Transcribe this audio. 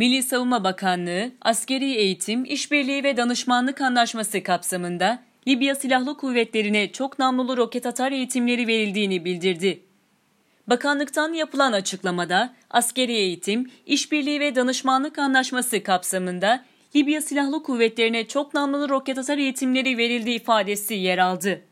Milli Savunma Bakanlığı, askeri eğitim, İşbirliği ve danışmanlık anlaşması kapsamında Libya Silahlı Kuvvetleri'ne çok namlulu roket atar eğitimleri verildiğini bildirdi. Bakanlıktan yapılan açıklamada askeri eğitim, işbirliği ve danışmanlık anlaşması kapsamında Libya Silahlı Kuvvetleri'ne çok namlulu roket atar eğitimleri verildiği ifadesi yer aldı.